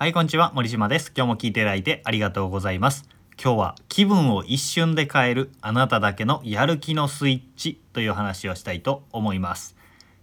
はい、こんにちは。森島です。今日も聞いていただいてありがとうございます。今日は気分を一瞬で変えるあなただけのやる気のスイッチという話をしたいと思います。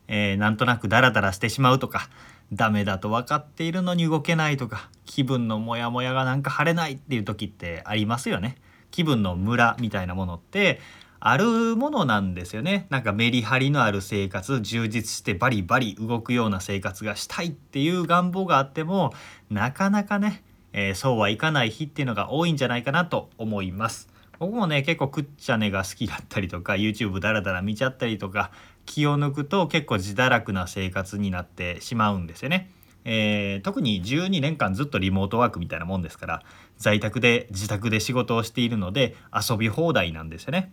えーなんとなくダラダラしてしまうとか、ダメだと分かっているのに動けないとか、気分のモヤモヤがなんか晴れないっていう時ってありますよね。気分のムラみたいなものってあるものなんですよね。なんかメリハリのある生活充実してバリバリ動くような生活がしたいっていう願望があってもなかなかね、えーそうはいかない日っていうのが多いんじゃないかなと思います。僕もね結構くっちゃねが好きだったりとか YouTube ダラダラ見ちゃったりとか気を抜くと結構自堕落な生活になってしまうんですよね。えー特に12年間ずっとリモートワークみたいなもんですから在宅で自宅で仕事をしているので遊び放題なんですよね。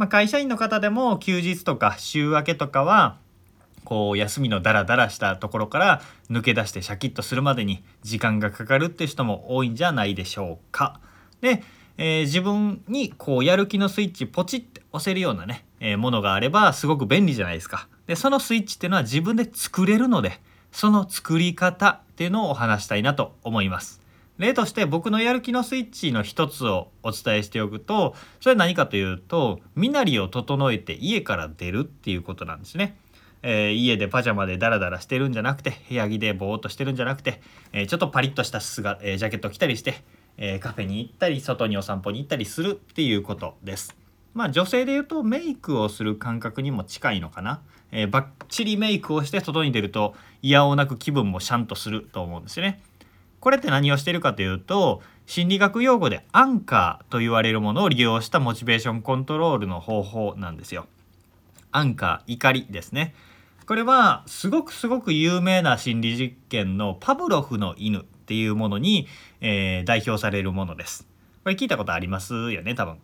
まあ、会社員の方でも休日とか週明けとかはこう休みのダラダラしたところから抜け出してシャキッとするまでに時間がかかるっていう人も多いんじゃないでしょうか。で、えー自分にこうやる気のスイッチポチって押せるようなね、えーものがあればすごく便利じゃないですか。でそのスイッチっていうのは自分で作れるのでその作り方っていうのをお話したいなと思います。例として僕のやる気のスイッチの一つをお伝えしておくとそれは何かというと身なりを整えて家から出るっていうことなんですね。えー家でパジャマでダラダラしてるんじゃなくて部屋着でぼーっとしてるんじゃなくて、えーちょっとパリッとした姿、えージャケット着たりして、えカフェに行ったり外にお散歩に行ったりするっていうことです。まあ女性で言うとメイクをする感覚にも近いのかな。えーバッチリメイクをして外に出ると嫌おなく気分もシャンとすると思うんですよね。これって何をしてるかというと心理学用語でアンカーと言われるものを利用したモチベーションコントロールの方法なんですよ。アンカー怒りですね。これはすごくすごく有名な心理実験のパブロフの犬っていうものに、えー代表されるものです。これ聞いたことありますよね多分。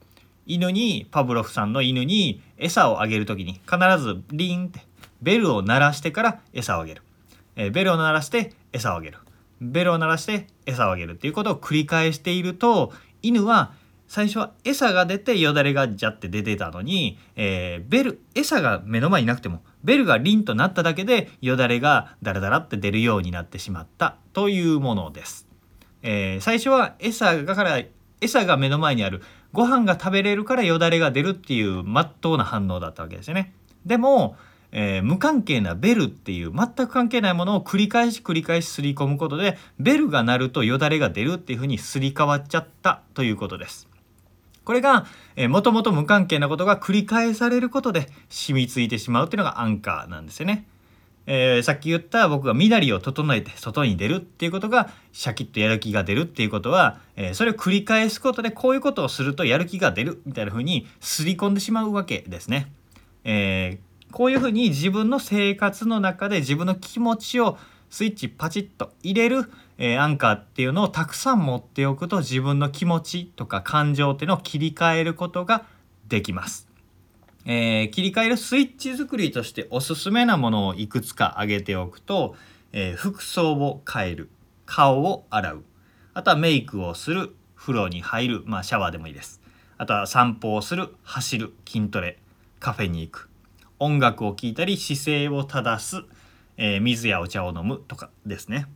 犬にパブロフさんの犬に餌をあげる時に必ずリンってベルを鳴らしてから餌をあげる、えーベルを鳴らして餌をあげるベルを鳴らして餌をあげるっていうことを繰り返していると犬は最初は餌が出てよだれがジャって出てたのに、えーベル餌が目の前になくてもベルがリンとなっただけでよだれがダラダラって出るようになってしまったというものです。えー最初は餌がから餌が目の前にあるご飯が食べれるからよだれが出るっていう真っ当な反応だったわけですよね。でも、えー無関係なベルっていう全く関係ないものを繰り返し繰り返しすり込むことでベルが鳴るとよだれが出るっていうふうにすり替わっちゃったということです。これが、えー、もともと無関係なことが繰り返されることで染みついてしまうっていうのがアンカーなんですよね。えーさっき言った僕が身なりを整えて外に出るっていうことがシャキッとやる気が出るっていうことは、えーそれを繰り返すことでこういうことをするとやる気が出るみたいな風に刷り込んでしまうわけですね。えーこういうふうに自分の生活の中で自分の気持ちをスイッチパチッと入れる、えーアンカーっていうのをたくさん持っておくと自分の気持ちとか感情っていうのを切り替えることができます。えー切り替えるスイッチ作りとしておすすめなものをいくつか挙げておくと、えー服装を変える顔を洗うあとはメイクをする風呂に入るまあシャワーでもいいですあとは散歩をする走る筋トレカフェに行く音楽を聴いたり姿勢を正す、えー水やお茶を飲むとかですね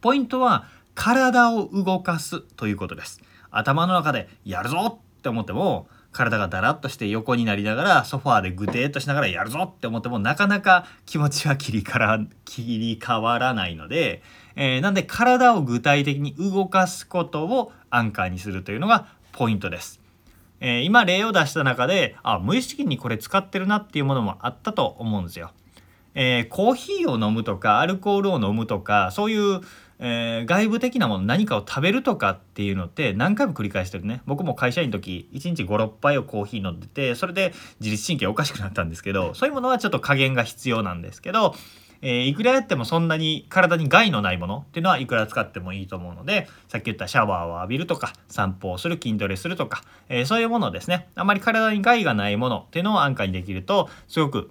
ポイントは体を動かすということです頭の中でやるぞって思っても体がだらっとして横になりながらソファーでぐてーっとしながらやるぞって思ってもなかなか気持ちは切りから切り替わらないので、えーなんで体を具体的に動かすことをアンカーにするというのがポイントです。えー今例を出した中であ無意識にこれ使ってるなっていうものもあったと思うんですよ。えーコーヒーを飲むとかアルコールを飲むとかそういう、えー外部的なもの何かを食べるとかっていうのって何回も繰り返してるね僕も会社員の時1日56杯をコーヒー飲んでてそれで自律神経おかしくなったんですけどそういうものはちょっと加減が必要なんですけど、えーいくらやってもそんなに体に害のないものっていうのはいくら使ってもいいと思うのでさっき言ったシャワーを浴びるとか散歩をする筋トレするとか、えーそういうものですねあまり体に害がないものっていうのを安価にできるとすごく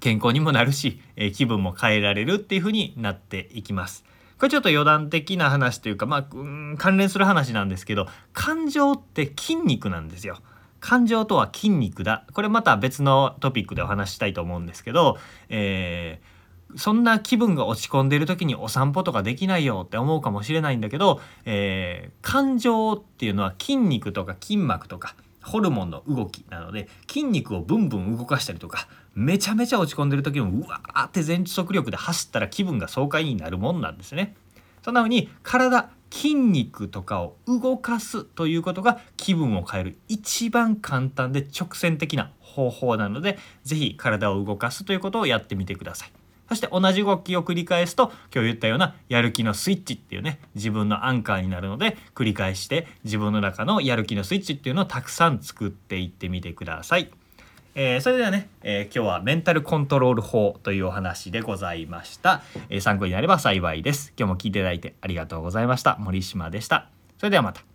健康にもなるし、えー気分も変えられるっていう風になっていきます。これちょっと余談的な話というか、まあ、うん関連する話なんですけど感情って筋肉なんですよ。感情とは筋肉だこれまた別のトピックでお話ししたいと思うんですけど、えーそんな気分が落ち込んでる時にお散歩とかできないよって思うかもしれないんだけど、えー、感情っていうのは筋肉とか筋膜とかホルモンの動きなので筋肉をブンブン動かしたりとかめちゃめちゃ落ち込んでる時もうわーって全速力で走ったら気分が爽快になるもんなんですね。そんな風に体筋肉とかを動かすということが気分を変える一番簡単で直線的な方法なので是非体を動かすということをやってみてください。そして同じ動きを繰り返すと今日言ったようなやる気のスイッチっていうね自分のアンカーになるので繰り返して自分の中のやる気のスイッチっていうのをたくさん作っていってみてください。えー、それではね、えー、今日はメンタルコントロール法というお話でございました、えー、参考になれば幸いです。今日も聞いていただいてありがとうございました。森島でした。それではまた。